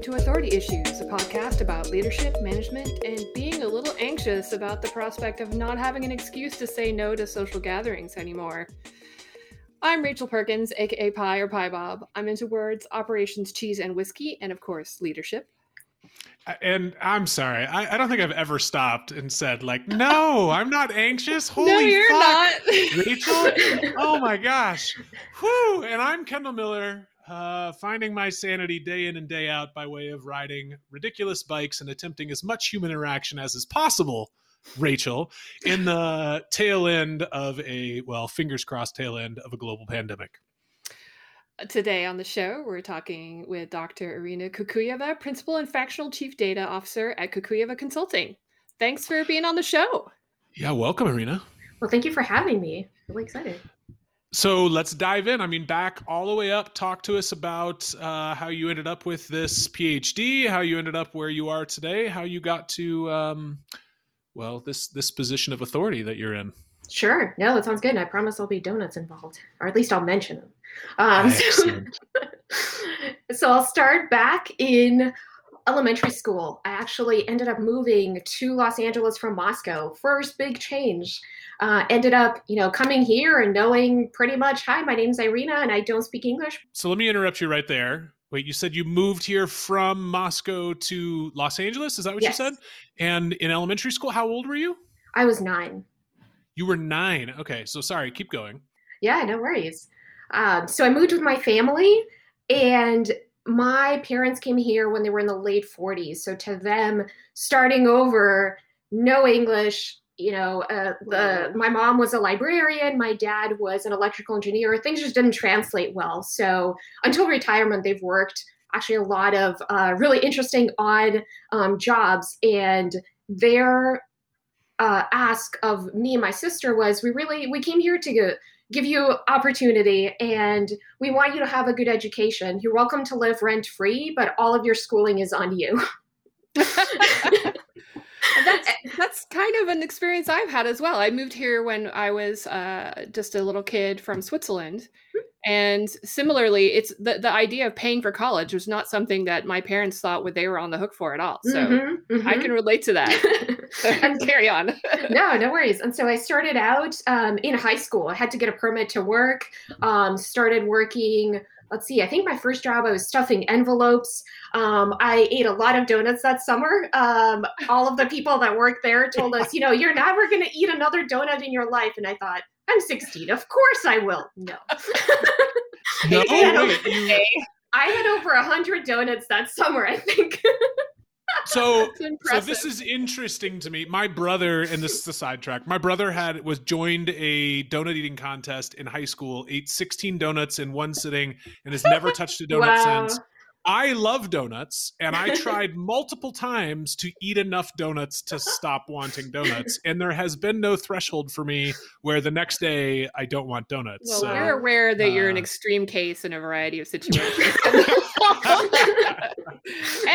welcome to Authority Issues, a podcast about leadership, management, and being a little anxious about the prospect of not having an excuse to say no to social gatherings anymore. I'm Rachel Perkins, aka Pie or Pie Bob. I'm into words, operations, cheese, and whiskey, and of course, leadership. Uh, and I'm sorry, I, I don't think I've ever stopped and said like, "No, I'm not anxious." Holy no, you're fuck, not. Rachel! Oh my gosh! Whew! And I'm Kendall Miller, uh, finding my sanity day in and day out by way of riding ridiculous bikes and attempting as much human interaction as is possible. Rachel, in the tail end of a well, fingers crossed, tail end of a global pandemic. Today on the show, we're talking with Dr. Irina Kukuyeva, Principal and Fractional Chief Data Officer at Kukuyeva Consulting. Thanks for being on the show. Yeah, welcome, Irina. Well, thank you for having me. Really excited. So let's dive in. I mean, back all the way up, talk to us about uh, how you ended up with this PhD, how you ended up where you are today, how you got to, um, well, this this position of authority that you're in. Sure. No, that sounds good. And I promise there'll be donuts involved, or at least I'll mention them. Um, so, so I'll start back in elementary school. I actually ended up moving to Los Angeles from Moscow. First big change. Uh, ended up, you know, coming here and knowing pretty much, hi, my name's Irina and I don't speak English. So let me interrupt you right there. Wait, you said you moved here from Moscow to Los Angeles? Is that what Yes. you said? And in elementary school, how old were you? I was nine. You were nine. Okay, so sorry, keep going. Yeah, no worries. Um, so I moved with my family, and my parents came here when they were in the late 40s. So to them, starting over, no English. You know, uh, the my mom was a librarian, my dad was an electrical engineer. Things just didn't translate well. So until retirement, they've worked actually a lot of uh, really interesting, odd um, jobs, and their uh, ask of me and my sister was, we really we came here to go give you opportunity and we want you to have a good education. You're welcome to live rent free, but all of your schooling is on you. that's that's kind of an experience I've had as well. I moved here when I was uh, just a little kid from Switzerland, and similarly, it's the the idea of paying for college was not something that my parents thought what they were on the hook for at all. So Mhm, I mhm. can relate to that. And- Carry on. no, no worries. And so I started out um, in high school. I had to get a permit to work. Um, started working. Let's see. I think my first job I was stuffing envelopes. Um, I ate a lot of donuts that summer. Um, all of the people that worked there told us, you know, you're never going to eat another donut in your life. And I thought, I'm 16. Of course I will. No. No, Yeah. wait, you, I had over a hundred donuts that summer. I think. so So this is interesting to me. My brother, and this is a sidetrack. My brother had was joined a donut eating contest in high school, ate 16 donuts in one sitting, and has never touched a donut Wow. since. I love donuts, and I tried multiple times to eat enough donuts to stop wanting donuts, and there has been no threshold for me where the next day I don't want donuts. well, so we're aware that you're an uh, extreme case in a variety of situations.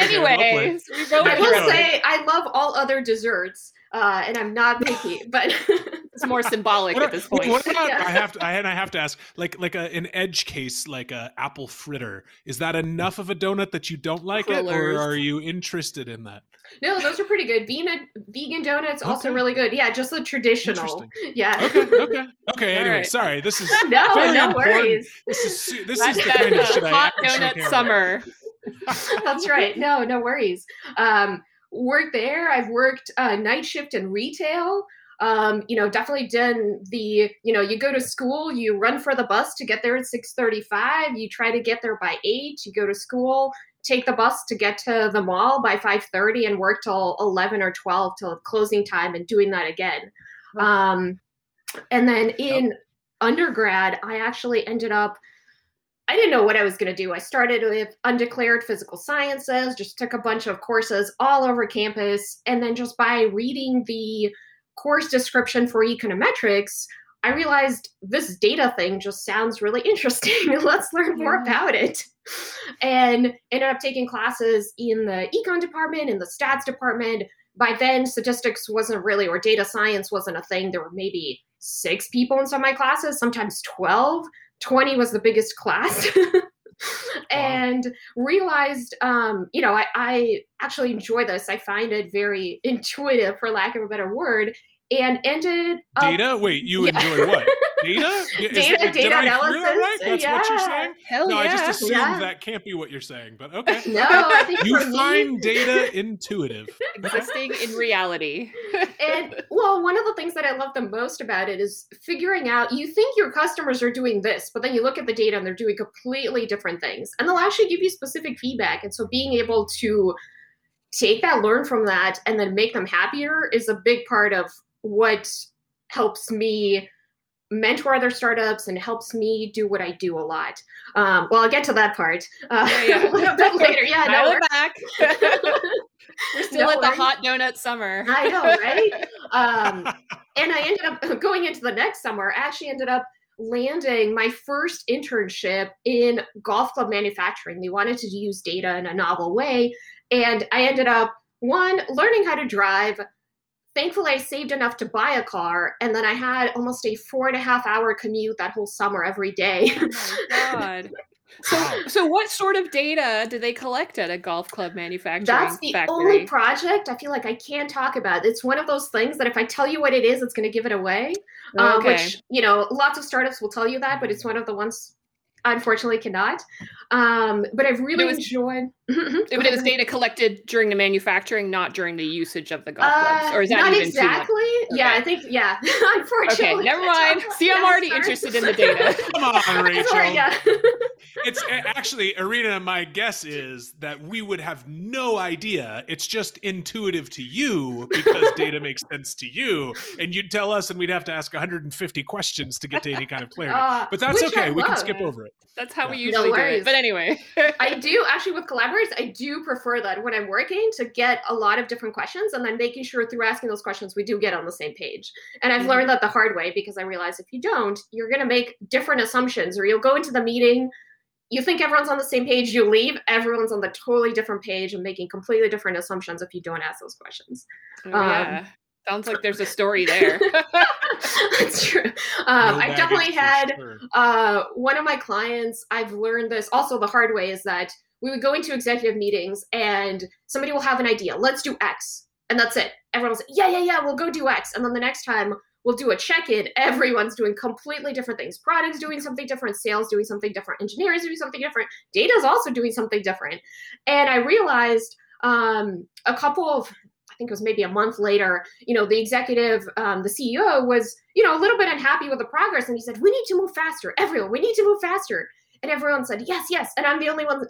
Okay, well Anyways, we I will say I love all other desserts, uh, and I'm not picky, but it's more symbolic What, at this point. what about Yeah. I have to I, and I have to ask like like a, an edge case like a apple fritter is that enough of a donut that you don't like it or are you interested in that? no, those are pretty good. Vegan vegan donuts also really good. Yeah, just the traditional. Yeah. Okay, okay, okay. Anyway, right. sorry. This is no, no important. worries. this is this That's is the kind of shit hot actually donut summer. That's right. No, no worries. Um, worked there. I've worked uh, night shift in retail. Um, you know, definitely done the. You know, you go to school, you run for the bus to get there at six thirty-five. You try to get there by eight. You go to school, take the bus to get to the mall by five thirty, and work till eleven or twelve till closing time, and doing that again. Um, and then in undergrad, I actually ended up. I didn't know what I was going to do. I started with undeclared physical sciences, just took a bunch of courses all over campus. And then just by reading the course description for econometrics, I realized this data thing just sounds really interesting. Let's learn more about it. And ended up taking classes in the econ department, in the stats department. By then, statistics wasn't really, or data science wasn't a thing. There were maybe six people in some of my classes, sometimes 12. 20 was the biggest class. and realized, um, you know, I, I actually enjoy this. I find it very intuitive, for lack of a better word, and ended up, Data? Wait, you Yeah. enjoy what? Data? Is- Data- did data I hear that analysis, right? That's what you're saying? Hell no, yeah. I just assumed Yeah. that can't be what you're saying, but okay. No, I think You for me- find data intuitive. Existing in reality. and well, one of the things that I love the most about it is figuring out you think your customers are doing this, but then you look at the data and they're doing completely different things. And they'll actually give you specific feedback. And so being able to take that, learn from that, and then make them happier is a big part of what helps me mentor other startups and helps me do what I do a lot. Um, well, I'll get to that part uh, Yeah, yeah. a little bit later. Yeah, Dial no, it back. We're still No at the hot donut summer. I know, right? um, and I ended up going into the next summer. I actually ended up landing my first internship in golf club manufacturing. They wanted to use data in a novel way. And I ended up, one, learning how to drive. Thankfully, I saved enough to buy a car. And then I had almost a four and a half hour commute that whole summer every day. Oh my god. So, so what sort of data do they collect at a golf club manufacturing That's the factory? only project I feel like I can talk about. It's one of those things that if I tell you what it is, it's going to give it away. uh, okay. which you know lots of startups will tell you that but it's one of the ones unfortunately cannot um, but i've really was- enjoyed but it was data collected during the manufacturing, not during the usage of the golf clubs, Uh, or is that not even exactly yeah Okay. i think yeah unfortunately Okay, never mind. See, I'm yeah, already sorry. interested in the data. Come on, Rachel. Sorry, yeah. It's actually, Irina, my guess is that we would have no idea. It's just intuitive to you because data makes sense to you. And you'd tell us, and we'd have to ask 150 questions to get to any kind of clarity. Uh, But that's which I okay. We can skip over it. That's how we Yeah. usually do it. But anyway, I do actually with collaborators, I do prefer that when I'm working to get a lot of different questions and then making sure through asking those questions we do get on the same page. And I've Mhm. learned that the hard way because I realize if you don't, you're going to make different assumptions or you'll go into the meeting, you think everyone's on the same page, you leave, everyone's on the totally different page and making completely different assumptions if you don't ask those questions. Oh, Um, yeah, sounds like there's a story there. That's true. Um, No I've definitely had sure. uh, one of my clients, I've learned this also the hard way is that we would go into executive meetings and somebody will have an idea. Let's do X. And that's it. Everyone's say, yeah, yeah, yeah, we'll go do X. And then the next time we'll do a check in. Everyone's doing completely different things. Products doing something different, sales doing something different, engineers doing something different, data is also doing something different. And I realized um, a couple of, I think it was maybe a month later, you know, the executive, um, the CEO was, you know, a little bit unhappy with the progress. And he said, we need to move faster. Everyone, we need to move faster. And everyone said, yes, yes. And I'm the only one.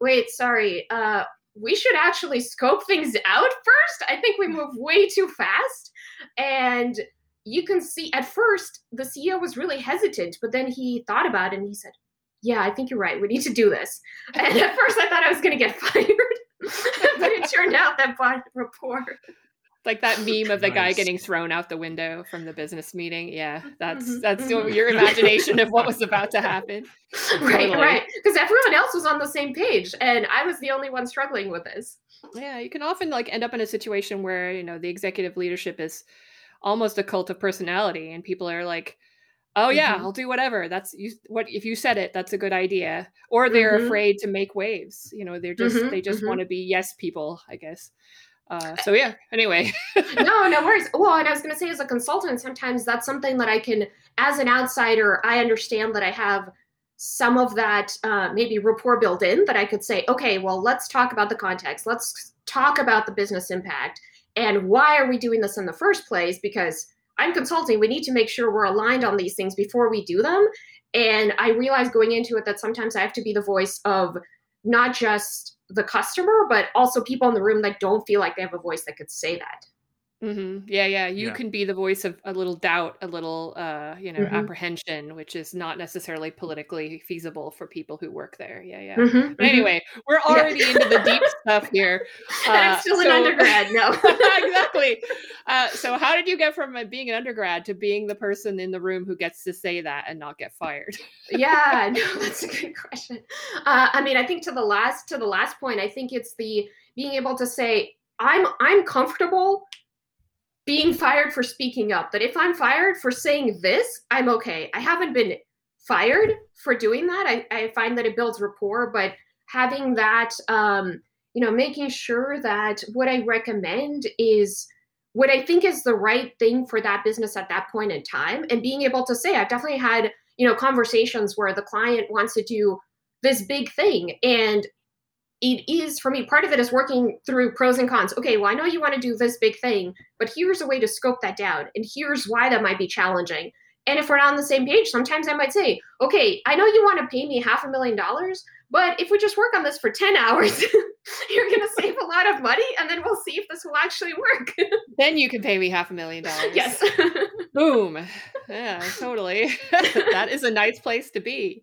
Wait, sorry. Uh, we should actually scope things out first. I think we move way too fast. And you can see at first the CEO was really hesitant, but then he thought about it and he said, Yeah, I think you're right. We need to do this. And at first I thought I was going to get fired. but it turned out that bought rapport. Like that meme of the guy getting thrown out the window from the business meeting. Yeah, that's Mhm, that's mhm. your imagination of what was about to happen. Right, Totally. right. Because everyone else was on the same page and I was the only one struggling with this. Yeah, you can often like end up in a situation where you know the executive leadership is almost a cult of personality, and people are like, "Oh yeah, Mhm. I'll do whatever." That's you. What if you said it? That's a good idea. Or they're Mhm. afraid to make waves. You know, they're just Mhm, they just mhm. want to be yes people, I guess. Uh, so yeah. Anyway, no, no worries. Well, and I was going to say, as a consultant, sometimes that's something that I can, as an outsider, I understand that I have some of that uh, maybe rapport built in that I could say, okay, well, let's talk about the context. Let's talk about the business impact and why are we doing this in the first place? Because I'm consulting, we need to make sure we're aligned on these things before we do them. And I realized going into it that sometimes I have to be the voice of not just the customer, but also people in the room that don't feel like they have a voice that could say that. Hmm yeah, yeah, you Yeah. can be the voice of a little doubt, a little uh, you know Mhm. apprehension, which is not necessarily politically feasible for people who work there. Yeah, yeah. Mhm, But mhm. anyway, we're already into the deep stuff here. and I'm Uh, still an undergrad. No. exactly. Uh, so, how did you get from uh, being an undergrad to being the person in the room who gets to say that and not get fired? yeah, no, that's a good question. Uh, I mean, I think to the last to the last point, I think it's the being able to say I'm I'm comfortable being fired for speaking up. That if I'm fired for saying this, I'm okay. I haven't been fired for doing that. I, I find that it builds rapport, but having that, um, you know, making sure that what I recommend is what I think is the right thing for that business at that point in time, and being able to say, I've definitely had, you know, conversations where the client wants to do this big thing and it is for me part of it is working through pros and cons. Okay well i know you want to do this big thing but here's a way to scope that down and here's why that might be challenging. And if we're not on the same page sometimes i might say okay i know you want to pay me half a million dollars but if we just work on this for 10 hours you're going to save a lot of money and then we'll see if this will actually work. Then you can pay me half a million dollars. Yes. Boom. Yeah totally. That is a nice place to be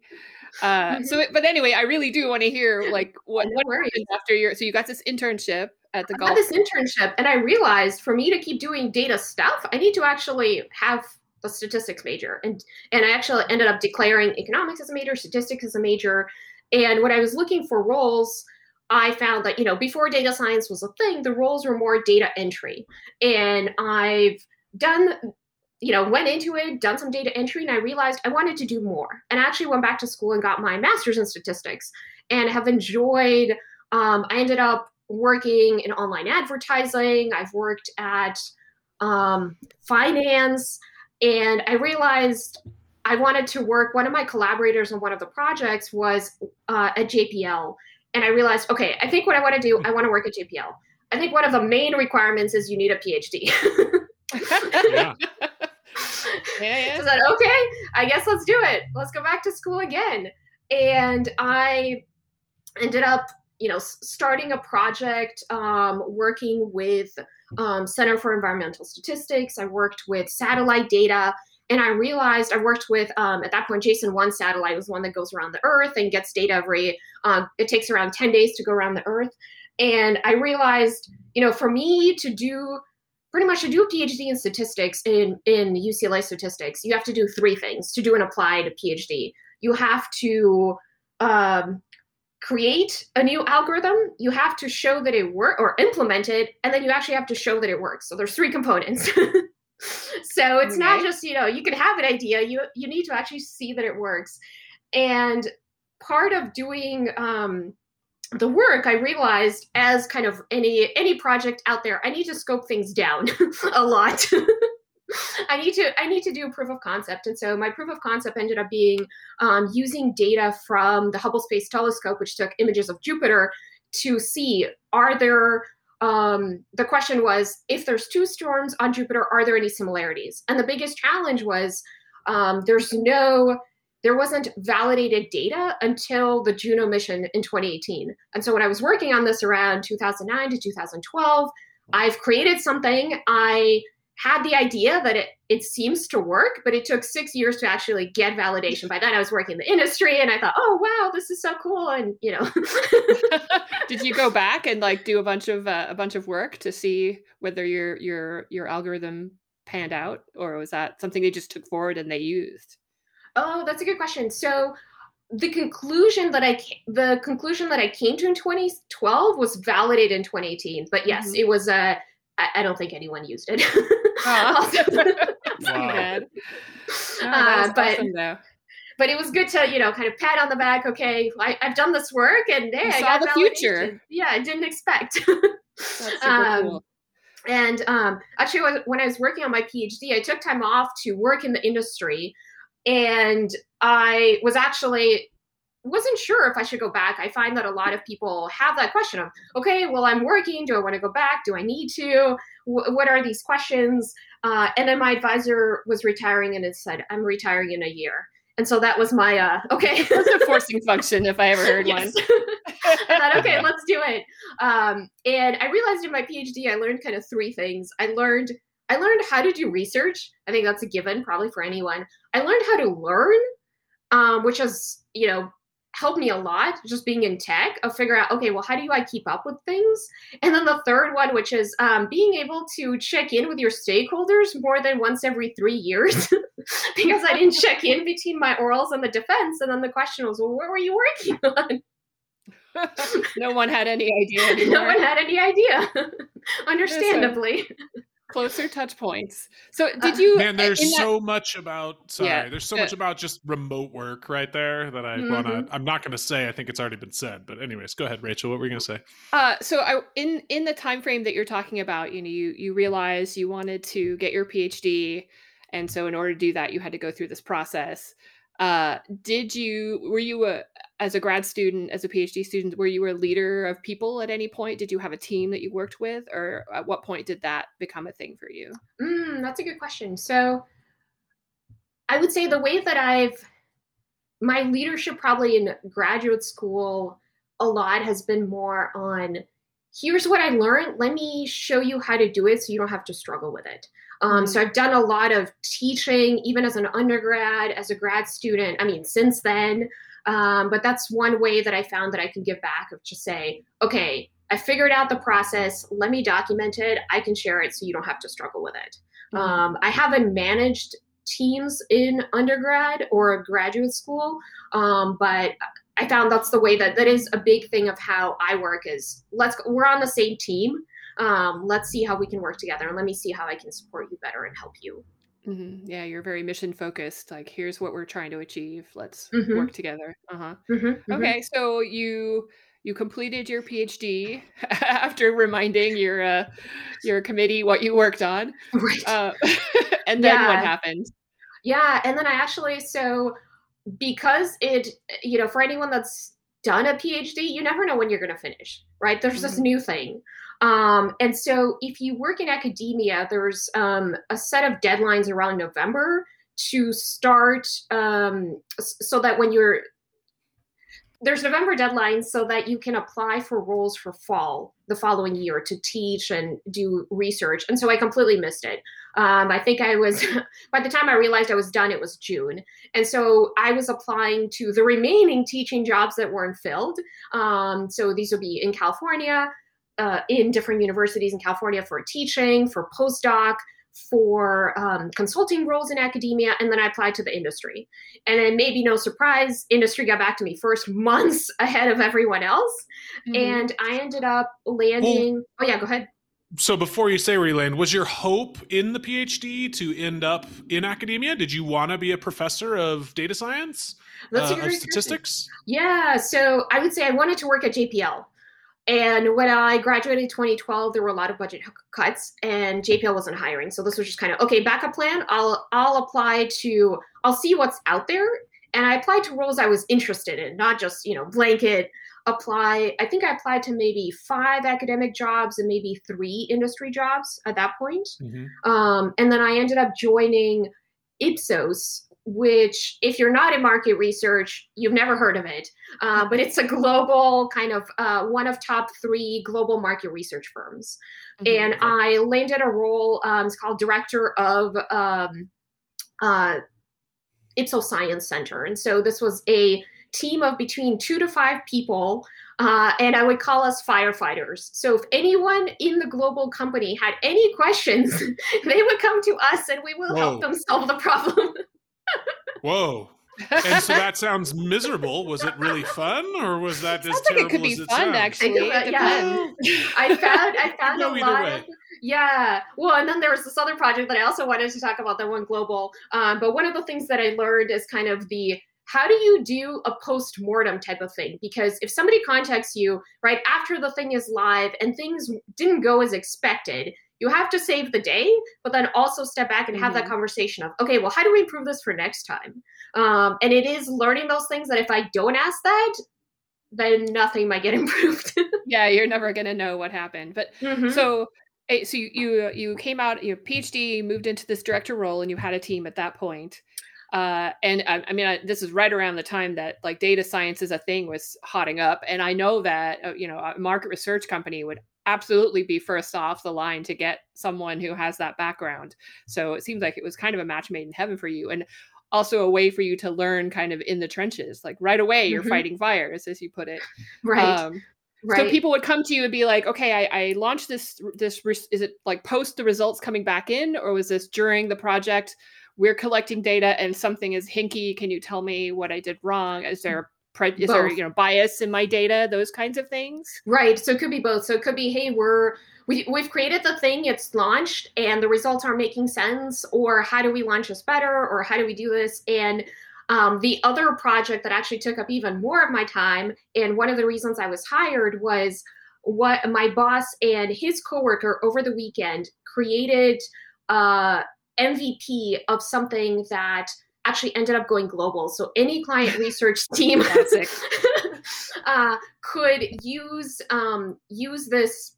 uh, so, mm-hmm. but anyway, I really do want to hear like what, what happened after your. So you got this internship at the I golf. Got this internship, and I realized for me to keep doing data stuff, I need to actually have a statistics major, and and I actually ended up declaring economics as a major, statistics as a major, and when I was looking for roles. I found that, you know, before data science was a thing, the roles were more data entry. And I've done you know, went into it, done some data entry, and I realized I wanted to do more. And I actually went back to school and got my master's in statistics and have enjoyed. Um, I ended up working in online advertising. I've worked at um, finance, and I realized I wanted to work. One of my collaborators on one of the projects was uh, at JPL, and I realized, okay, I think what I want to do, I want to work at JPL. I think one of the main requirements is you need a PhD. yeah. Yeah, yeah. So I said, okay, I guess let's do it. Let's go back to school again. And I ended up, you know, starting a project, um, working with um, Center for Environmental Statistics. I worked with satellite data. And I realized I worked with um, at that point Jason One satellite was one that goes around the Earth and gets data every. Um, it takes around ten days to go around the Earth, and I realized, you know, for me to do pretty much to do a PhD in statistics in in UCLA statistics, you have to do three things to do an applied PhD. You have to um, create a new algorithm, you have to show that it works or implement it, and then you actually have to show that it works. So there's three components. so it's okay. not just you know you can have an idea, you you need to actually see that it works, and part of doing um, the work i realized as kind of any any project out there i need to scope things down a lot. I need to i need to do a proof of concept. And so my proof of concept ended up being um, using data from the hubble space telescope which took images of jupiter to see are there um, the question was if there's two storms on jupiter are there any similarities? And the biggest challenge was um, there's no there wasn't validated data until the Juno mission in 2018. And so when I was working on this around 2009 to 2012, I've created something. I had the idea that it it seems to work, but it took six years to actually get validation. By then, I was working in the industry, and I thought, "Oh wow, this is so cool!" And you know, did you go back and like do a bunch of uh, a bunch of work to see whether your your your algorithm panned out, or was that something they just took forward and they used? Oh, that's a good question. So the conclusion that I the conclusion that I came to in 2012 was validated in 2018. But yes, mm-hmm. it was uh I, I, don't think anyone used it. Oh. wow. Oh, uh, but awesome, but it was good to you know kind of pat on the back. Okay, I, have done this work, and hey, I got the future. Yeah, I didn't expect. That's super um, cool. And um, actually, when I was working on my PhD, I took time off to work in the industry and I was actually wasn't sure if I should go back. I find that a lot of people have that question of, okay, well, I'm working. Do I want to go back? Do I need to? W- what are these questions? Uh, and then my advisor was retiring and it said, I'm retiring in a year. And so that was my, uh, okay. That's a forcing function if I ever heard one. I thought, okay, let's do it. Um, and I realized in my PhD, I learned kind of three things. I learned I learned how to do research. I think that's a given, probably for anyone. I learned how to learn, um, which has, you know, helped me a lot just being in tech of figure out okay well how do i keep up with things and then the third one which is um, being able to check in with your stakeholders more than once every three years because i didn't check in between my orals and the defense and then the question was well what were you working on no one had any idea anymore. no one had any idea understandably closer touch points. So did you? Man, there's that- so much about sorry, Yeah, there's so uh, much about just remote work right there that I wanna Mhm. I'm not gonna say. I think it's already been said. But anyways, go ahead, Rachel. What were you gonna say? Uh, so I, in in the time frame that you're talking about, you know, you you realize you wanted to get your PhD, and so in order to do that, you had to go through this process. Uh, did you were you a as a grad student, as a PhD student, were you a leader of people at any point? Did you have a team that you worked with, or at what point did that become a thing for you? Mm, that's a good question. So I would say the way that I've my leadership probably in graduate school a lot has been more on here's what I learned. Let me show you how to do it so you don't have to struggle with it. Um, so I've done a lot of teaching, even as an undergrad, as a grad student. I mean, since then. Um, but that's one way that I found that I can give back of just say, okay, I figured out the process. Let me document it. I can share it so you don't have to struggle with it. Mhm. Um, I haven't managed teams in undergrad or graduate school, um, but I found that's the way that that is a big thing of how I work. Is let's we're on the same team. Um, let's see how we can work together, and let me see how I can support you better and help you. Mhm. Yeah, you're very mission focused. Like, here's what we're trying to achieve. Let's Mhm. work together. Uh huh. Mhm, mhm. Okay, so you you completed your PhD after reminding your uh, your committee what you worked on, Right. uh, and then what happened? Yeah, and then I actually so because it you know for anyone that's done a PhD, you never know when you're going to finish, right? There's this Mhm. new thing. Um, and so if you work in academia, there's um, a set of deadlines around November to start um, so that when you're there's November deadlines so that you can apply for roles for fall the following year to teach and do research. And so I completely missed it. Um, I think I was, by the time I realized I was done, it was June. And so I was applying to the remaining teaching jobs that weren't filled. Um, so these would be in California, uh, in different universities in California for teaching, for postdoc, for um, consulting roles in academia, and then I applied to the industry. And then, maybe no surprise, industry got back to me first months ahead of everyone else. Mhm. And I ended up landing. oh, yeah, go ahead. So before you say where you land, was your hope in the PhD to end up in academia? Did you want to be a professor of data science, That's uh, a of great question. statistics? Yeah, so I would say I wanted to work at JPL. And when I graduated in 2012, there were a lot of budget cuts, and JPL wasn't hiring. So this was just kind of okay. Backup plan. I'll I'll apply to. I'll see what's out there, and I applied to roles I was interested in, not just you know blanket apply. I think I applied to maybe five academic jobs and maybe three industry jobs at that point. Um, and then I ended up joining Ipsos, which, if you're not in market research, you've never heard of it. Uh, but it's a global kind of uh, one of top three global market research firms. Mhm. And I landed a role, um, it's called director of um, uh, Ipsos Science Center. And so this was a team of between two to five people. Uh, and I would call us firefighters. So if anyone in the global company had any questions, they would come to us and we will help them solve the problem. Whoa. And so that sounds miserable. Was it really fun, or was that as Sounds like it could be as it fun. sounds? Actually, Think it yeah. depends. I found I found Go a lot way. of yeah. Well, and then there was this other project that I also wanted to talk about that one global. Um, but one of the things that I learned is kind of the how do you do a post mortem type of thing? Because if somebody contacts you right after the thing is live and things didn't go as expected, you have to save the day, but then also step back and have that Mhm. conversation of okay, well, how do we improve this for next time? Um, and it is learning those things that if I don't ask that, then nothing might get improved. yeah, you're never gonna know what happened. But Mhm. so eh, so you you you came out your PhD, moved into this director role, and you had a team at that point. Uh, and I, I mean, I, this is right around the time that like data science as a thing was hotting up, and I know that uh, you know a market research company would absolutely be first off the line to get someone who has that background. So it seems like it was kind of a match made in heaven for you, and also a way for you to learn kind of in the trenches, like right away you're Mhm. fighting fires, as you put it. right. Um, right. so people would come to you and be like, "Okay, I, I launched this. This is it like post the results coming back in, or was this during the project? We're collecting data and something is hinky. Can you tell me what I did wrong? Is there prejudice or you know bias in my data those kinds of things? Right so it could be both. So it could be hey we're we, we've created the thing it's launched and the results aren't making sense or how do we launch this better or how do we do this? And um, the other project that actually took up even more of my time and one of the reasons i was hired was what my boss and his coworker over the weekend created uh, mvp of something that actually ended up going global. So any client research team uh, could use um, use this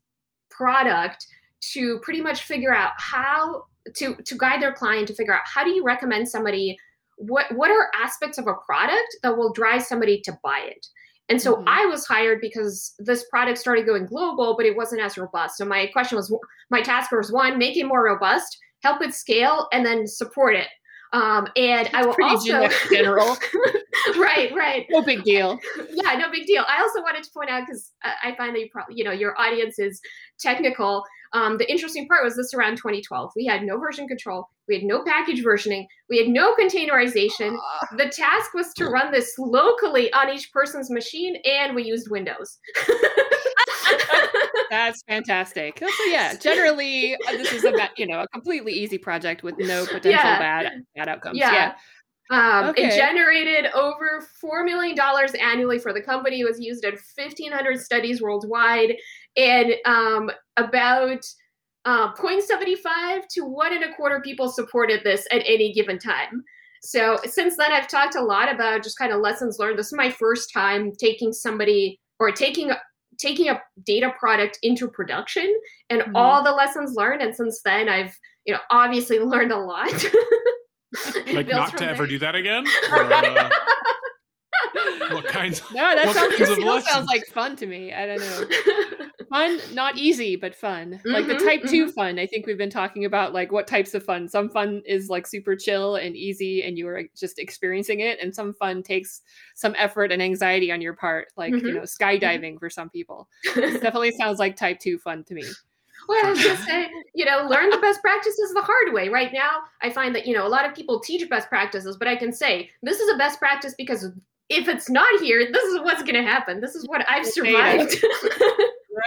product to pretty much figure out how to to guide their client to figure out how do you recommend somebody what what are aspects of a product that will drive somebody to buy it. And so mm-hmm. I was hired because this product started going global, but it wasn't as robust. So my question was, my task was one, make it more robust, help it scale, and then support it. Um, and I will also general. right, right. No big deal. Yeah, no big deal. I also wanted to point out because I find that you probably, you know, your audience is technical. Um, the interesting part was this around 2012. We had no version control. We had no package versioning. We had no containerization. Uh, the task was to run this locally on each person's machine, and we used Windows. That's fantastic. So yeah, generally uh, this is a you know a completely easy project with no potential yeah. bad bad outcomes. Yeah. yeah. Um, okay. It generated over $4 million annually for the company. It was used in 1,500 studies worldwide. And um, about uh, 0.75 to one and a quarter people supported this at any given time. So since then, I've talked a lot about just kind of lessons learned. This is my first time taking somebody or taking taking a data product into production and mm-hmm. all the lessons learned. And since then, I've you know obviously learned a lot. like not to there. ever do that again. Or, uh, what kinds? No, that sounds, kinds sounds like fun to me. I don't know. Fun, not easy, but fun. Mm-hmm, like the mm-hmm, type mm-hmm. two fun. I think we've been talking about like what types of fun. Some fun is like super chill and easy, and you are just experiencing it, and some fun takes some effort and anxiety on your part, like mm-hmm. you know mm-hmm. skydiving for some people. definitely sounds like type two fun to me. Well, I was just saying, you know, learn the best practices the hard way. Right now, I find that, you know, a lot of people teach best practices, but I can say this is a best practice because if it's not here, this is what's going to happen. This is what I've survived.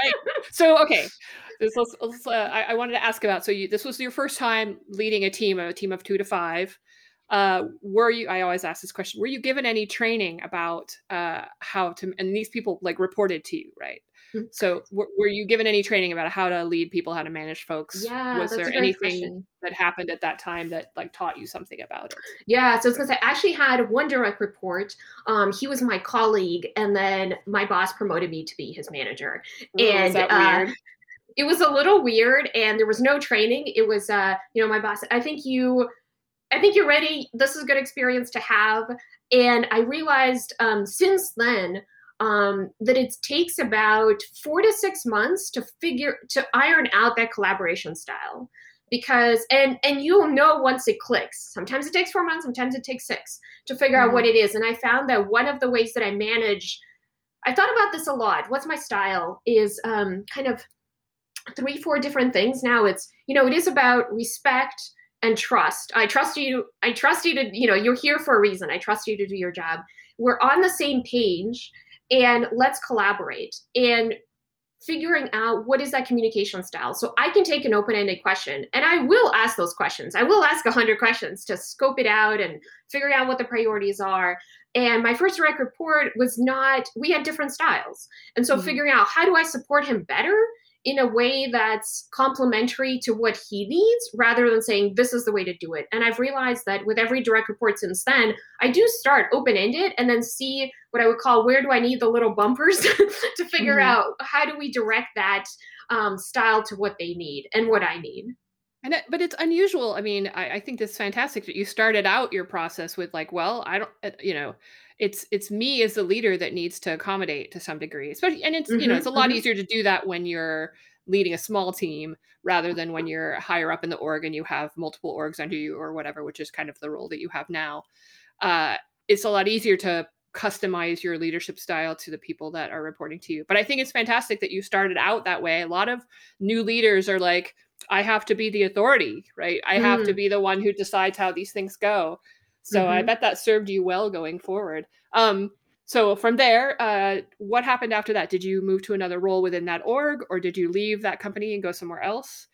right. So, okay. This uh, I, I, wanted to ask about. So, you, this was your first time leading a team, a team of two to five. Uh, were you? I always ask this question. Were you given any training about uh, how to? And these people like reported to you, right? So, w- were you given any training about how to lead people, how to manage folks? Yeah. Was there anything question. that happened at that time that like taught you something about it? Yeah. So, because I actually had one direct report. Um, he was my colleague, and then my boss promoted me to be his manager. Ooh, and uh, it was a little weird, and there was no training. It was, uh, you know, my boss. I think you. I think you're ready. This is a good experience to have. And I realized um, since then, um, that it takes about four to six months to figure to iron out that collaboration style. Because and and you'll know once it clicks. Sometimes it takes four months sometimes it takes six to figure mm-hmm. out what it is. And i found that one of the ways that i manage i thought about this a lot. What's my style is um, kind of three four different things. Now it's you know it is about respect and trust. I trust you i trust you to you know you're here for a reason. I trust you to do your job. We're on the same page and let's collaborate and figuring out what is that communication style. So i can take an open-ended question and i will ask those questions. I will ask 100 questions to scope it out and figure out what the priorities are. And my first direct report was not we had different styles. And so mm-hmm. figuring out how do i support him better in a way that's complementary to what he needs rather than saying this is the way to do it. And I've realized that with every direct report since then, I do start open ended and then see what I would call where do I need the little bumpers to figure mm-hmm. out how do we direct that um, style to what they need and what I need. And it, but it's unusual. I mean, I, I think this is fantastic that you started out your process with like, well, I don't, uh, you know, it's it's me as the leader that needs to accommodate to some degree especially and it's mm-hmm, you know mm-hmm, it's a lot mm-hmm. easier to do that when you're leading a small team rather than when you're higher up in the org and you have multiple orgs under you or whatever which is kind of the role that you have now uh, it's a lot easier to customize your leadership style to the people that are reporting to you but i think it's fantastic that you started out that way a lot of new leaders are like i have to be the authority right i mm. have to mm. be the one who decides how these things go so mm-hmm. I bet that served you well going forward. Um, so from there, uh, what happened after that? Did you move to another role within that org, or did you leave that company and go somewhere else?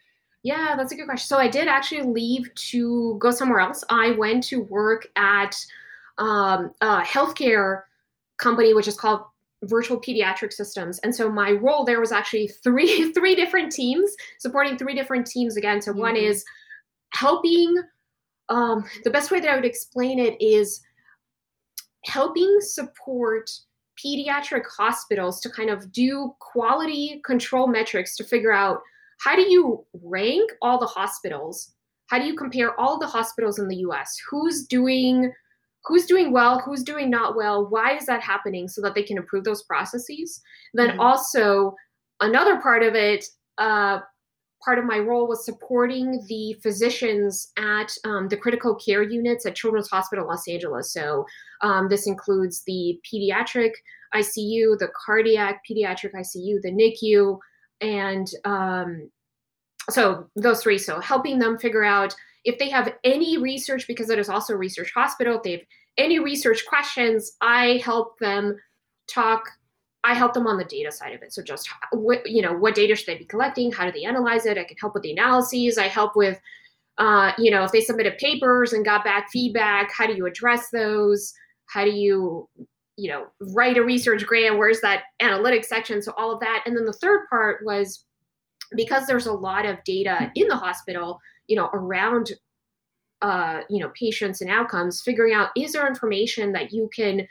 Yeah, that's a good question. So I did actually leave to go somewhere else. I went to work at um, a healthcare company, which is called Virtual Pediatric Systems. And so my role there was actually three three different teams supporting three different teams again. So mm-hmm. one is helping. Um, the best way that I would explain it is helping support pediatric hospitals to kind of do quality control metrics to figure out how do you rank all the hospitals? How do you compare all the hospitals in the us who's doing who's doing well who's doing not well? Why is that happening? So that they can improve those processes. Then mm-hmm. also another part of it uh, part of my role was supporting the physicians at um, the critical care units at Children's Hospital Los Angeles. So um, this includes the pediatric ICU, the cardiac pediatric ICU, the NICU, and um, so those three. So helping them figure out if they have any research, because it is also a research hospital, if they have any research questions, I help them talk I help them on the data side of it. So just what you know, what data should they be collecting? How do they analyze it? I can help with the analyses. I help with, uh, you know, if they submitted papers and got back feedback, how do you address those? How do you, you know, write a research grant? Where's that analytics section? So all of that. And then the third part was because there's a lot of data in the hospital, you know, around uh, you know, patients and outcomes, figuring out is there information that you can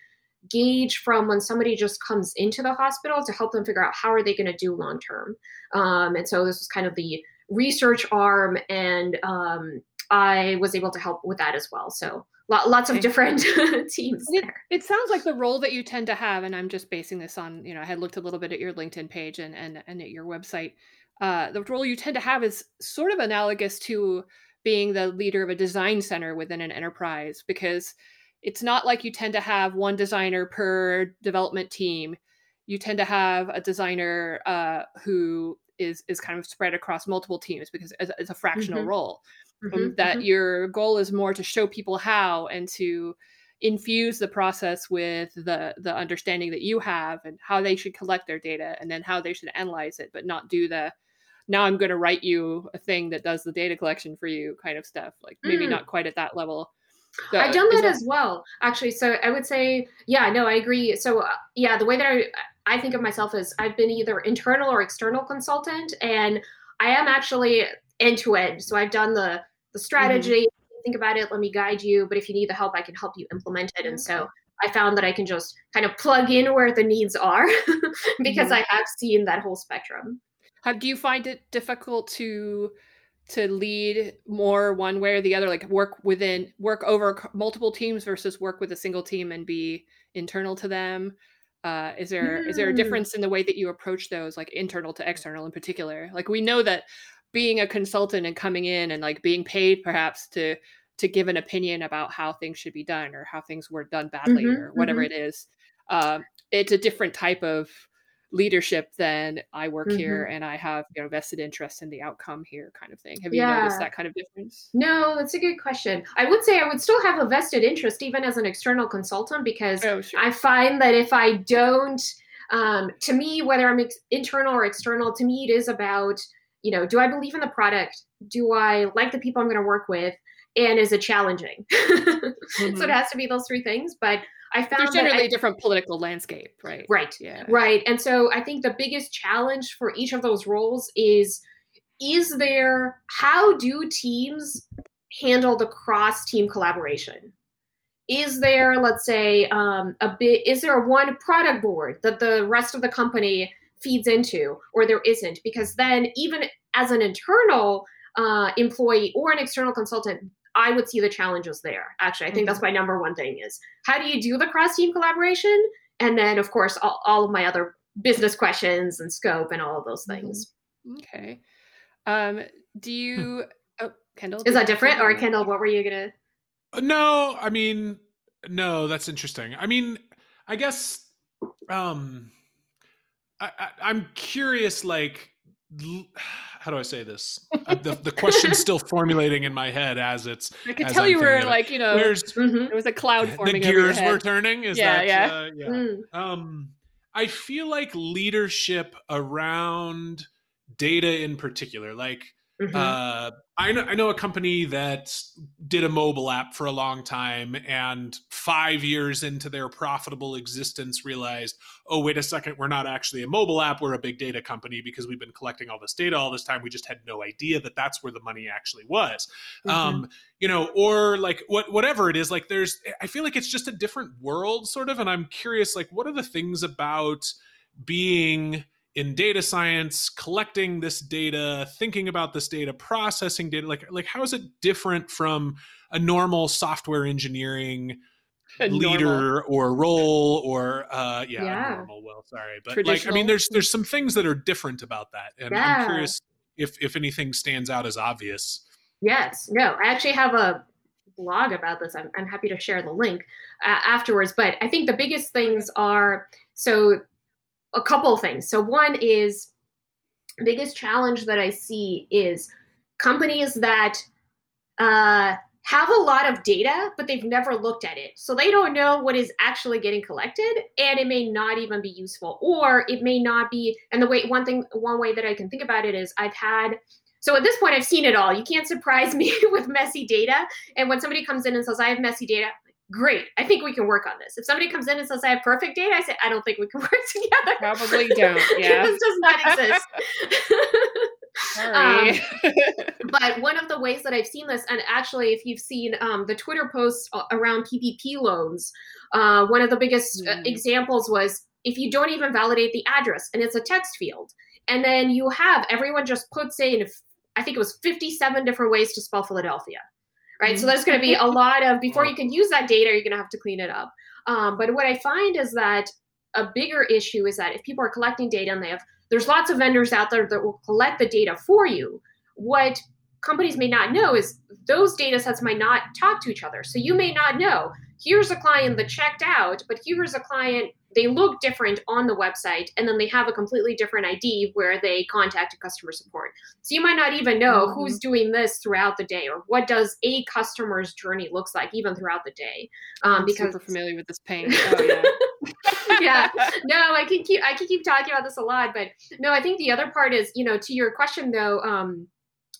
gauge from when somebody just comes into the hospital to help them figure out how are they going to do long term. Um, and so this was kind of the research arm and um, i was able to help with that as well. So lots of different teams it, it, sounds like the role that you tend to have and i'm just basing this on you know i had looked a little bit at your linkedin page and and, and at your website. Uh, the role you tend to have is sort of analogous to being the leader of a design center within an enterprise because it's not like you tend to have one designer per development team. You tend to have a designer uh, who is is kind of spread across multiple teams because it's, it's a fractional mm-hmm. role. Mm-hmm, um, that mm-hmm. your goal is more to show people how and to infuse the process with the the understanding that you have and how they should collect their data and then how they should analyze it, but not do the now I'm going to write you a thing that does the data collection for you kind of stuff. Like maybe mm. not quite at that level. So, I've done that, that, as well, actually. So I would say, yeah, no, I agree. So uh, yeah, the way that I I think of myself is I've been either internal or external consultant, and I am actually end to end. So I've done the the strategy. Mm-hmm. Think about it. Let me guide you. But if you need the help, I can help you implement it. And so I found that I can just kind of plug in where the needs are because mm-hmm. I have seen that whole spectrum. How do you find it difficult to to lead more one way or the other like work within work over multiple teams versus work with a single team and be internal to them uh, is there mm. is there a hmm. difference in the way that you approach those like internal to external in particular like we know that being a consultant and coming in and like being paid perhaps to to give an opinion about how things should be done or how things were done badly mm-hmm, or whatever mm-hmm. it is uh, it's a different type of leadership then I work mm-hmm. here and I have you know vested interest in the outcome here kind of thing. Have you yeah. noticed that kind of difference? No, that's a good question. I would say I would still have a vested interest even as an external consultant because oh, sure. I find that if I don't um, to me whether I'm ex- internal or external to me it is about you know do I believe in the product? Do I like the people I'm going to work with? And is it challenging? mm-hmm. So it has to be those three things. But I found there's generally I, a different political landscape, right? Right. Yeah. Right. And so I think the biggest challenge for each of those roles is is there how do teams handle the cross team collaboration? Is there, let's say, um, a bit? Is there one product board that the rest of the company feeds into, or there isn't? Because then, even as an internal uh, employee or an external consultant, I would see the challenges there. Actually, I think mm-hmm. that's my number one thing is how do you do the cross team collaboration? And then, of course, all, all, of my other business questions and scope and all of those mm-hmm. things. Okay. Um, do hmm. you, oh, Kendall? Is that different? Or, Kendall, what were you going to? Uh, no, I mean, no, that's interesting. I mean, I guess um, I, I, I'm curious, like, how do I say this? Uh, the the question's still formulating in my head as it's. I could tell I'm you were like you know. There's mm-hmm. there was a cloud forming. The gears were turning. Is yeah, that, yeah, uh, yeah. Mm. Um, I feel like leadership around data in particular, like Mm-hmm. Uh, I know I know a company that did a mobile app for a long time, and five years into their profitable existence, realized, oh wait a second, we're not actually a mobile app, we're a big data company because we've been collecting all this data all this time. We just had no idea that that's where the money actually was. Mm-hmm. Um, you know, or like what whatever it is. Like there's, I feel like it's just a different world, sort of, and I'm curious, like what are the things about being in data science collecting this data thinking about this data processing data like like how is it different from a normal software engineering leader or role or uh yeah, yeah. normal well sorry but like i mean there's there's some things that are different about that and yeah. i'm curious if if anything stands out as obvious yes no i actually have a blog about this i'm, I'm happy to share the link uh, afterwards but i think the biggest things are so a couple things. So one is biggest challenge that I see is companies that uh, have a lot of data, but they've never looked at it. So they don't know what is actually getting collected, and it may not even be useful, or it may not be. And the way one thing, one way that I can think about it is I've had. So at this point, I've seen it all. You can't surprise me with messy data. And when somebody comes in and says, "I have messy data," great. I think we can work on this. If somebody comes in and says I have perfect data, I say I don't think we can work together. Probably don't. Yeah, this does not exist. um, but one of the ways that I've seen this, and actually, if you've seen um, the Twitter posts around PPP loans, uh, one of the biggest mm. examples was if you don't even validate the address and it's a text field, and then you have everyone just puts in, I think it was 57 different ways to spell Philadelphia right? So there's going to be a lot of before you can use that data, you're going to have to clean it up. Um, but what I find is that a bigger issue is that if people are collecting data and they have there's lots of vendors out there that will collect the data for you. What companies may not know is those data sets might not talk to each other. So you may not know here's a client that checked out, but here's a client, they look different on the website, and then they have a completely different ID where they contacted customer support. So you might not even know mm-hmm. who's doing this throughout the day or what does a customer's journey looks like even throughout the day. Um, I'm because super familiar with this pain. Oh, yeah. yeah. No, I can keep I can keep talking about this a lot, but no, I think the other part is, you know, to your question though, um,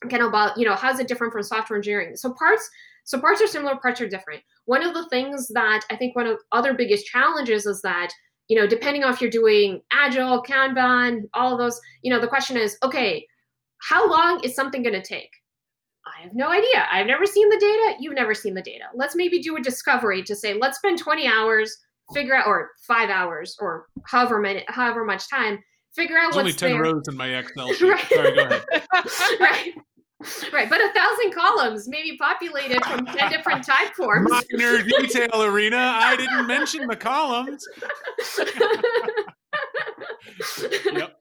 kind of about, you know, how's it different from software engineering? So parts so parts are similar, parts are different. One of the things that I think one of other biggest challenges is that you know depending on if you're doing agile, Kanban, all of those, you know the question is okay, how long is something going to take? I have no idea. I've never seen the data. You've never seen the data. Let's maybe do a discovery to say let's spend 20 hours figure out or five hours or however many however much time figure out There's what's only 10 there. rows in my excel sheet right. sorry go ahead right Right, but a thousand columns maybe populated from 10 different Typeforms. Minor detail Irina. I didn't mention the columns. yep.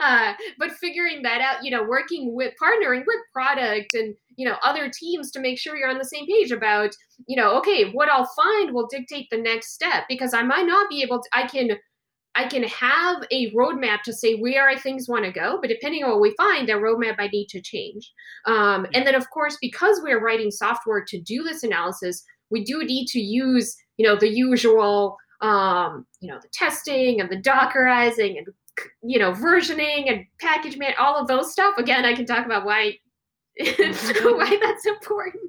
Uh, but figuring that out, you know, working with partnering with product and you know other teams to make sure you're on the same page about you know okay what i'll find will dictate the next step because i might not be able to i can I can have a roadmap to say where I things want to go, but depending on what we find, that roadmap might need to change. Um, and then, of course, because we're writing software to do this analysis, we do need to use, you know, the usual, um, you know, the testing and the Dockerizing and you know versioning and package man, all of those stuff. Again, I can talk about why why that's important.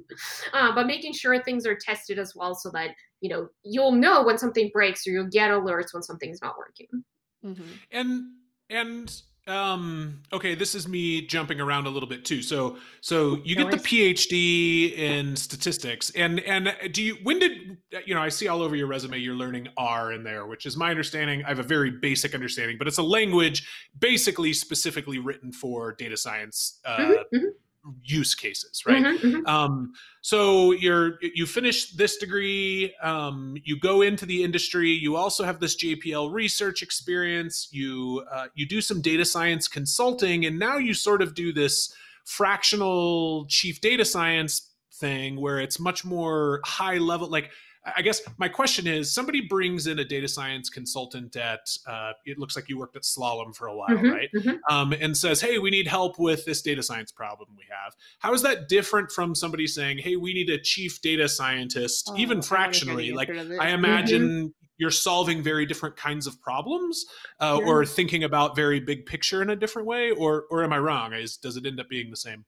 Uh, but making sure things are tested as well so that you know you'll know when something breaks or you'll get alerts when something's not working. Mm-hmm. And and um okay this is me jumping around a little bit too so so you get the phd in statistics and and do you when did you know i see all over your resume you're learning r in there which is my understanding i have a very basic understanding but it's a language basically specifically written for data science uh, mm-hmm, mm-hmm use cases right mm-hmm, mm-hmm. Um, so you're you finish this degree um, you go into the industry you also have this jpl research experience you uh, you do some data science consulting and now you sort of do this fractional chief data science thing where it's much more high level like I guess my question is somebody brings in a data science consultant at, uh, it looks like you worked at Slalom for a while, Mhm, right? mhm. Um, and says, hey, we need help with this data science problem we have. How is that different from somebody saying, hey, we need a chief data scientist, Oh, even fractionally? Like, answer to this. I imagine you're solving very different kinds of problems uh, or thinking about very big picture in a different way, or, or am I wrong? Is, does it end up being the same?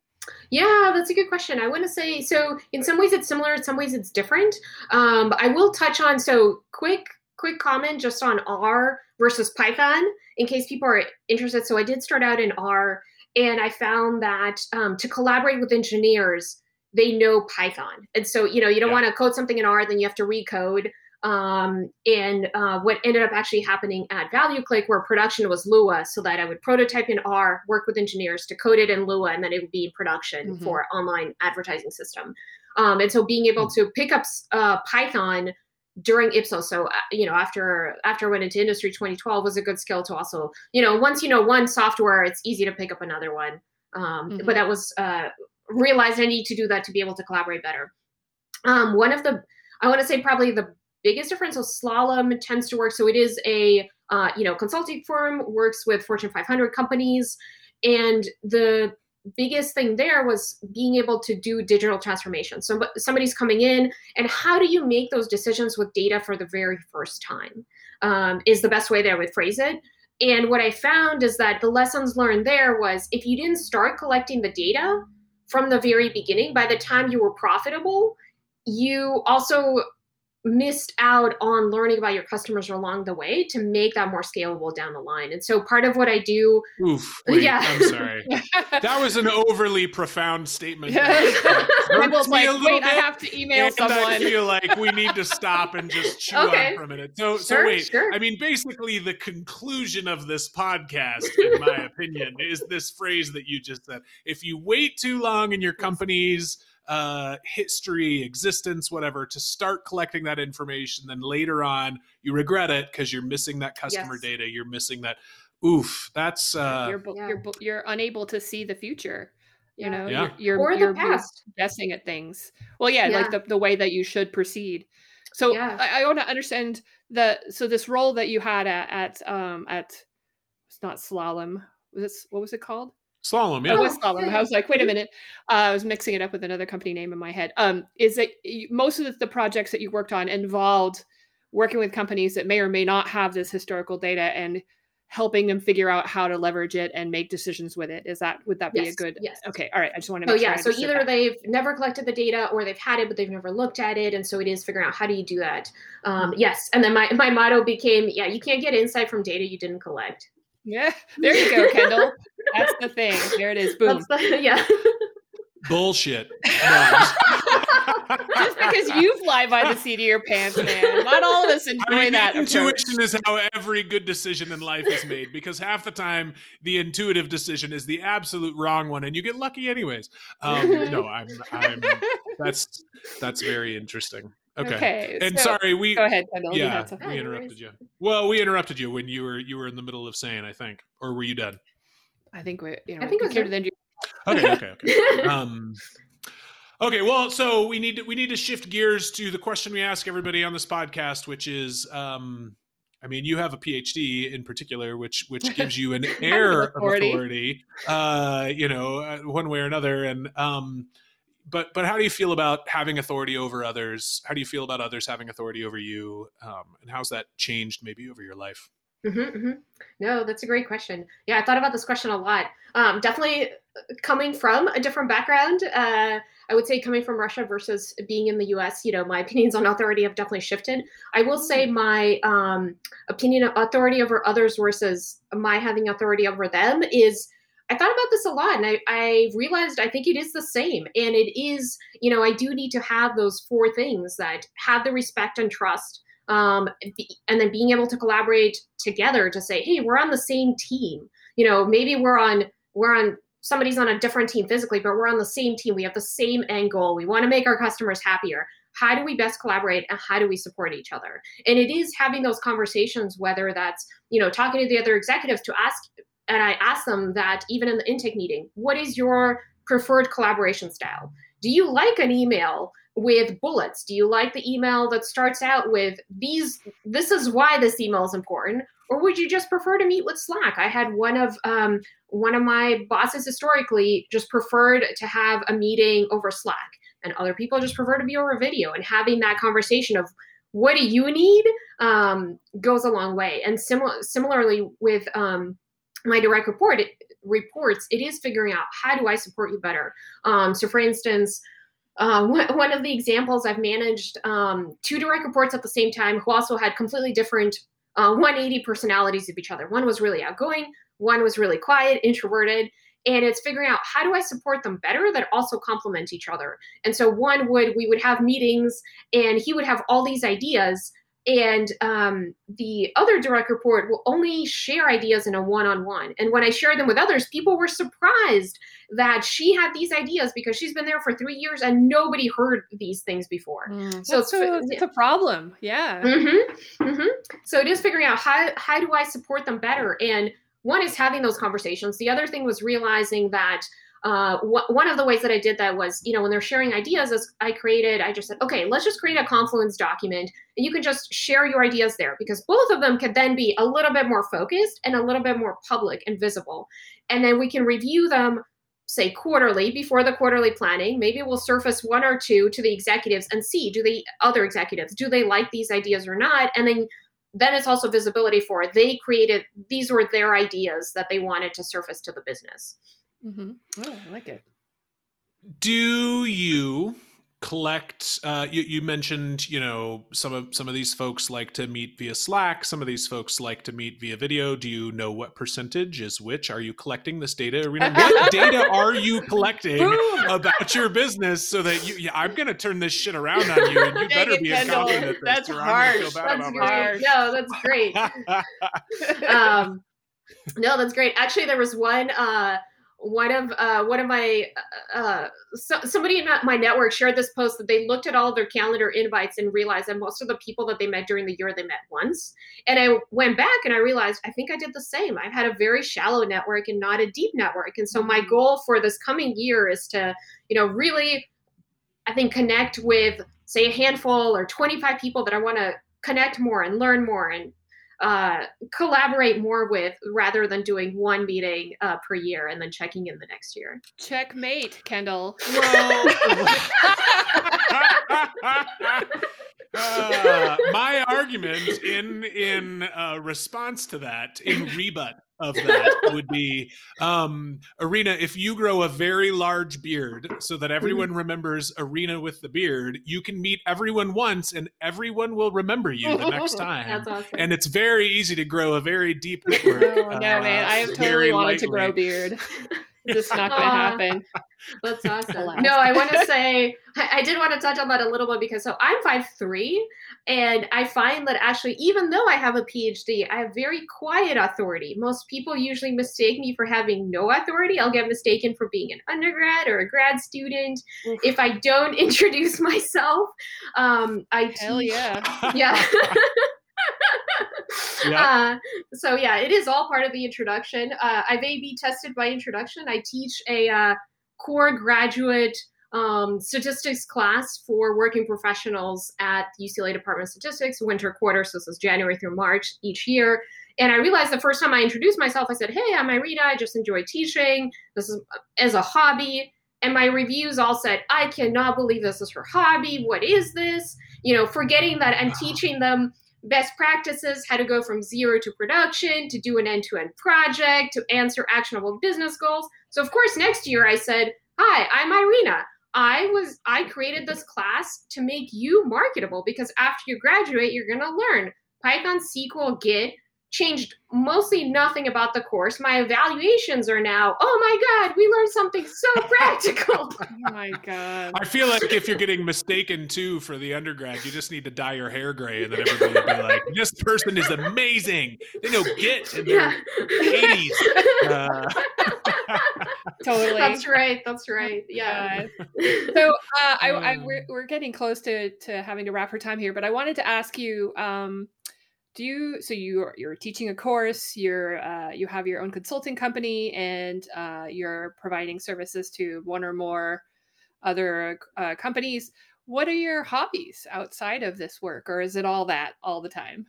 Yeah, that's a good question. I want to say so. In some ways, it's similar. In some ways, it's different. Um, I will touch on so quick, quick comment just on R versus Python in case people are interested. So I did start out in R, and I found that um, to collaborate with engineers, they know Python, and so you know you don't Yeah. want to code something in R, then you have to recode. Um, and uh, what ended up actually happening at ValueClick, where production was Lua, so that I would prototype in R, work with engineers to code it in Lua, and then it would be in production Mhm. for online advertising system. Um, and so being able to pick up uh, Python during Ipsos, so uh, you know after after I went into industry 2012 was a good skill to also you know once you know one software, it's easy to pick up another one. Um, Mhm. But that was uh, realized I need to do that to be able to collaborate better. Um, one of the I want to say probably the biggest difference. So Slalom tends to work. So it is a uh, you know consulting firm, works with Fortune 500 companies, and the biggest thing there was being able to do digital transformation. So somebody's coming in, and how do you make those decisions with data for the very first time? Um, is the best way that I would phrase it. And what I found is that the lessons learned there was if you didn't start collecting the data from the very beginning, by the time you were profitable, you also missed out on learning about your customers along the way to make that more scalable down the line. And so part of what I do, Oof. Wait, Yeah. I'm sorry. That was an overly profound statement. Hurts me like, wait, I have to email and I feel like we need to stop and just chew Okay. on for a minute. So, so wait. sure. I mean, basically, the conclusion of this podcast, in my opinion, is this phrase that you just said: If you wait too long in your company's uh, history, existence, whatever, to start collecting that information, then later on you regret it because you're missing that customer Yes. data. You're missing that. Oof, that's uh, you're, bu- Yeah. you're, bu- you're unable to see the future. You Yeah. know, Yeah. you're, you're, or the you're, you're past. guessing at things. Well, yeah, Yeah. like the, the way that you should proceed. So Yeah. I, I want to understand the so this role that you had at at um at it's not slalom. Was it what was it called? Slalom. Oh, Yeah. it was slalom. I was like, wait a minute. Uh, I was mixing it up with another company name in my head. Um, is that you, most of the, the projects that you worked on involved working with companies that may or may not have this historical data and helping them figure out how to leverage it and make decisions with it. Is that would that be a good? yes. Okay. All right. I just want to. Oh Make sure yeah, so either that. they've never collected the data or they've had it but they've never looked at it, and so it is figuring out how do you do that. Um, yes, and then my my motto became yeah, you can't get insight from data you didn't collect. Yeah. There you go, Kendall. That's the thing. There it is. Boom. The, yeah. Bullshit. Just because you fly by the seat of your pants, man. Not all of us enjoy I mean, that. approach. intuition is how every good decision in life is made because half the time the intuitive decision is the absolute wrong one, and you get lucky anyways. Um, no, I'm, I'm. That's that's very interesting. Okay. Okay. And so- sorry, we Go ahead, Kendall. yeah had something. No, we interrupted you. Well, we interrupted you when you were you were in the middle of saying, I think, or were you done? I think we, you know, I think it we was came good. to the end. Okay, okay, okay. um, okay, well, so we need to we need to shift gears to the question we ask everybody on this podcast, which is, um, I mean, you have a PhD in particular, which which gives you an air of Authority. authority, uh, you know, uh, one way or another, and um, but but how do you feel about having authority over others? How do you feel about others having authority over you? Um, and how's that changed maybe over your life? Mhm, mhm. No, that's a great question. Yeah, I thought about this question a lot. Um, definitely coming from a different background, uh, I would say coming from Russia versus being in the U.S. You know, my opinions on authority have definitely shifted. I will say my um, opinion of authority over others versus my having authority over them is. I thought about this a lot, and I, I realized I think it is the same. And it is, you know, I do need to have those four things that have the respect and trust um, and then being able to collaborate together to say, hey, we're on the same team. You know, maybe we're on we're on somebody's on a different team physically, but we're on the same team. We have the same end goal. We want to make our customers happier. How do we best collaborate and how do we support each other? And it is having those conversations, whether that's you know talking to the other executives to ask, and I ask them that even in the intake meeting, what is your preferred collaboration style? Do you like an email with bullets? Do you like the email that starts out with these? This is why this email is important, or would you just prefer to meet with Slack? I had one of um, one of my bosses historically just preferred to have a meeting over Slack, and other people just prefer to be over video. And having that conversation of what do you need um, goes a long way. And similar similarly with um, my direct report it, reports, it is figuring out how do I support you better. Um, so, for instance. Uh, one of the examples I've managed um, two direct reports at the same time who also had completely different uh, 180 personalities of each other. One was really outgoing, one was really quiet, introverted. And it's figuring out how do I support them better that also complement each other. And so one would we would have meetings, and he would have all these ideas, and um, the other direct report will only share ideas in a one-on-one. And when i shared them with others people were surprised that she had these ideas because she's been there for three years and nobody heard these things before. Mm, so it's, a, it's a problem. Yeah. Mm-hmm, mm-hmm. so it is figuring out how, how do i support them better? And one is having those conversations. The other thing was realizing that uh, wh- one of the ways that I did that was, you know, when they're sharing ideas, as I created, I just said, okay, let's just create a Confluence document, and you can just share your ideas there because both of them could then be a little bit more focused and a little bit more public and visible, and then we can review them. Say quarterly before the quarterly planning, maybe we'll surface one or two to the executives and see do the other executives do they like these ideas or not, and then then it's also visibility for they created these were their ideas that they wanted to surface to the business. Mm-hmm. Oh, I like it. Do you collect? Uh, you, you mentioned, you know, some of some of these folks like to meet via Slack. Some of these folks like to meet via video. Do you know what percentage is which? Are you collecting this data, Irina? What data are you collecting about your business so that you? Yeah, I'm going to turn this shit around on you, and you better be at. That's harsh. That's great. No, that's great. um, no, that's great. Actually, there was one. Uh, one of uh, one of my uh, uh, so, somebody in my network shared this post that they looked at all their calendar invites and realized that most of the people that they met during the year they met once. And i went back and i realized i think i did the same. I've had a very shallow network and not a deep network. And so my mm-hmm. goal for this coming year is to you know really i think connect with say a handful or 25 people that i want to connect more and learn more and uh, collaborate more with rather than doing one meeting uh, per year and then checking in the next year. Checkmate, Kendall. uh, my argument in in uh, response to that, in rebut of that, would be um, Irina. If you grow a very large beard, so that everyone mm-hmm. remembers Irina with the beard, you can meet everyone once, and everyone will remember you the next time. Awesome. And it's very easy to grow a very deep network. Oh, no, man, I have totally wanted lightly. to grow beard. It's not going to happen. That's awesome. no, I want to say I, I, did want to touch on that a little bit because so I'm five three, and I find that actually, even though I have a PhD, I have very quiet authority. Most people usually mistake me for having no authority. I'll get mistaken for being an undergrad or a grad student Oof. if I don't introduce myself. Um, I hell teach, yeah, Uh, so yeah, it is all part of the introduction. Uh, I've A/B tested by introduction. I teach a uh, core graduate um, statistics class for working professionals at the UCLA Department of Statistics, winter quarter. So this is January through March each year. And I realized the first time I introduced myself, I said, "Hey, I'm Irina. I just enjoy teaching. This is as a hobby." And my reviews all said, "I cannot believe this is her hobby. What is this?" You know, forgetting that I'm teaching them best practices, how to go from zero to production, to do an end to end project, to answer actionable business goals. So, of course, next year I said, Hi, I'm Irina. I was I created this class to make you marketable because after you graduate, you're gonna learn Python, SQL, Git, changed mostly nothing about the course. My evaluations are now, oh my God, we learned something so practical. oh my God. I feel like if you're getting mistaken too for the undergrad, you just need to dye your hair gray and then everybody will be like, this person is amazing. They know Git in their yeah. 80s. Uh, totally. That's right. That's right. Yeah. so uh, I, I, we're, we're getting close to, to having to wrap for time here, but I wanted to ask you, um, do you so you you're teaching a course you're uh, you have your own consulting company and uh, you're providing services to one or more other uh, companies what are your hobbies outside of this work, or is it all that all the time?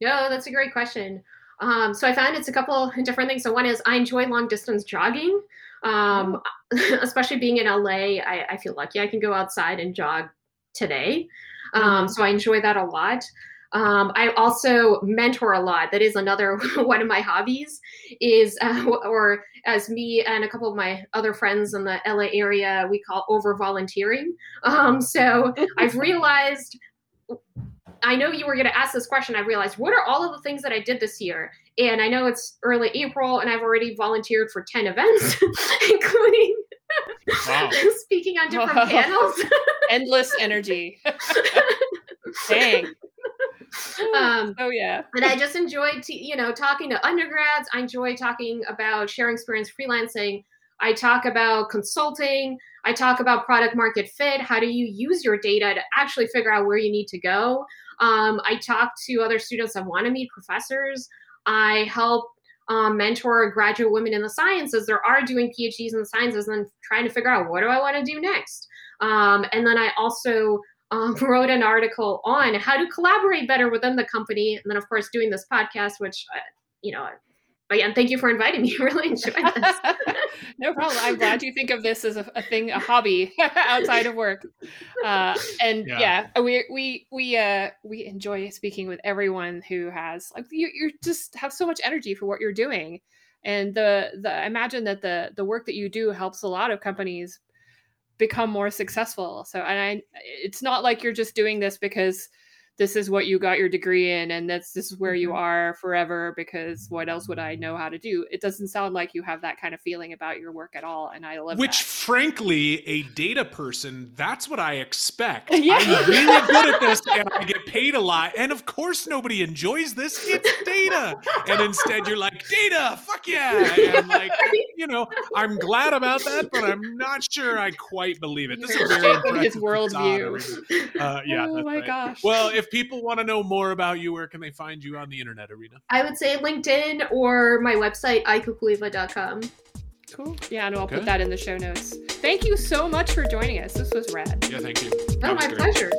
No, that's a great question. Um, so I found it's a couple different things. So one is I enjoy long distance jogging. Um, oh. especially being in LA, I, I, feel lucky I can go outside and jog today. Um, mm-hmm. so I enjoy that a lot. Um, I also mentor a lot. That is another one of my hobbies. Is uh, or as me and a couple of my other friends in the LA area, we call over volunteering. Um, so I've realized. I know you were going to ask this question. I realized what are all of the things that I did this year, and I know it's early April, and I've already volunteered for ten events, including wow. speaking on different wow. panels. Endless energy. Dang. Um, oh yeah. and I just enjoyed, t- you know, talking to undergrads. I enjoy talking about sharing experience freelancing. I talk about consulting. I talk about product market fit. How do you use your data to actually figure out where you need to go? Um, I talk to other students that want to meet professors. I help um, mentor graduate women in the sciences that are doing PhDs in the sciences and trying to figure out what do I want to do next. Um, and then I also um, wrote an article on how to collaborate better within the company. And then, of course, doing this podcast, which, uh, you know, again, thank you for inviting me. really enjoyed this. no problem. I'm glad you think of this as a, a thing, a hobby outside of work. Uh, and yeah. yeah, we we we uh we enjoy speaking with everyone who has like you you just have so much energy for what you're doing. And the the I imagine that the the work that you do helps a lot of companies become more successful. So and I it's not like you're just doing this because this is what you got your degree in and that's this is where you mm-hmm. are forever because what else would I know how to do? It doesn't sound like you have that kind of feeling about your work at all and I love Which that. frankly, a data person, that's what I expect. Yeah. I'm really good at this and I get paid a lot. And of course nobody enjoys this. It's data. And instead you're like, data, fuck yeah. And like, you know, I'm glad about that, but I'm not sure I quite believe it. This is a very his worldview. Uh, yeah. Oh my right. gosh. Well, if if people want to know more about you, where can they find you on the internet, Irina? I would say LinkedIn or my website, ikukuyeva.com. Cool. Yeah, and I'll okay. put that in the show notes. Thank you so much for joining us. This was rad. Yeah, thank you. Oh, my great. pleasure.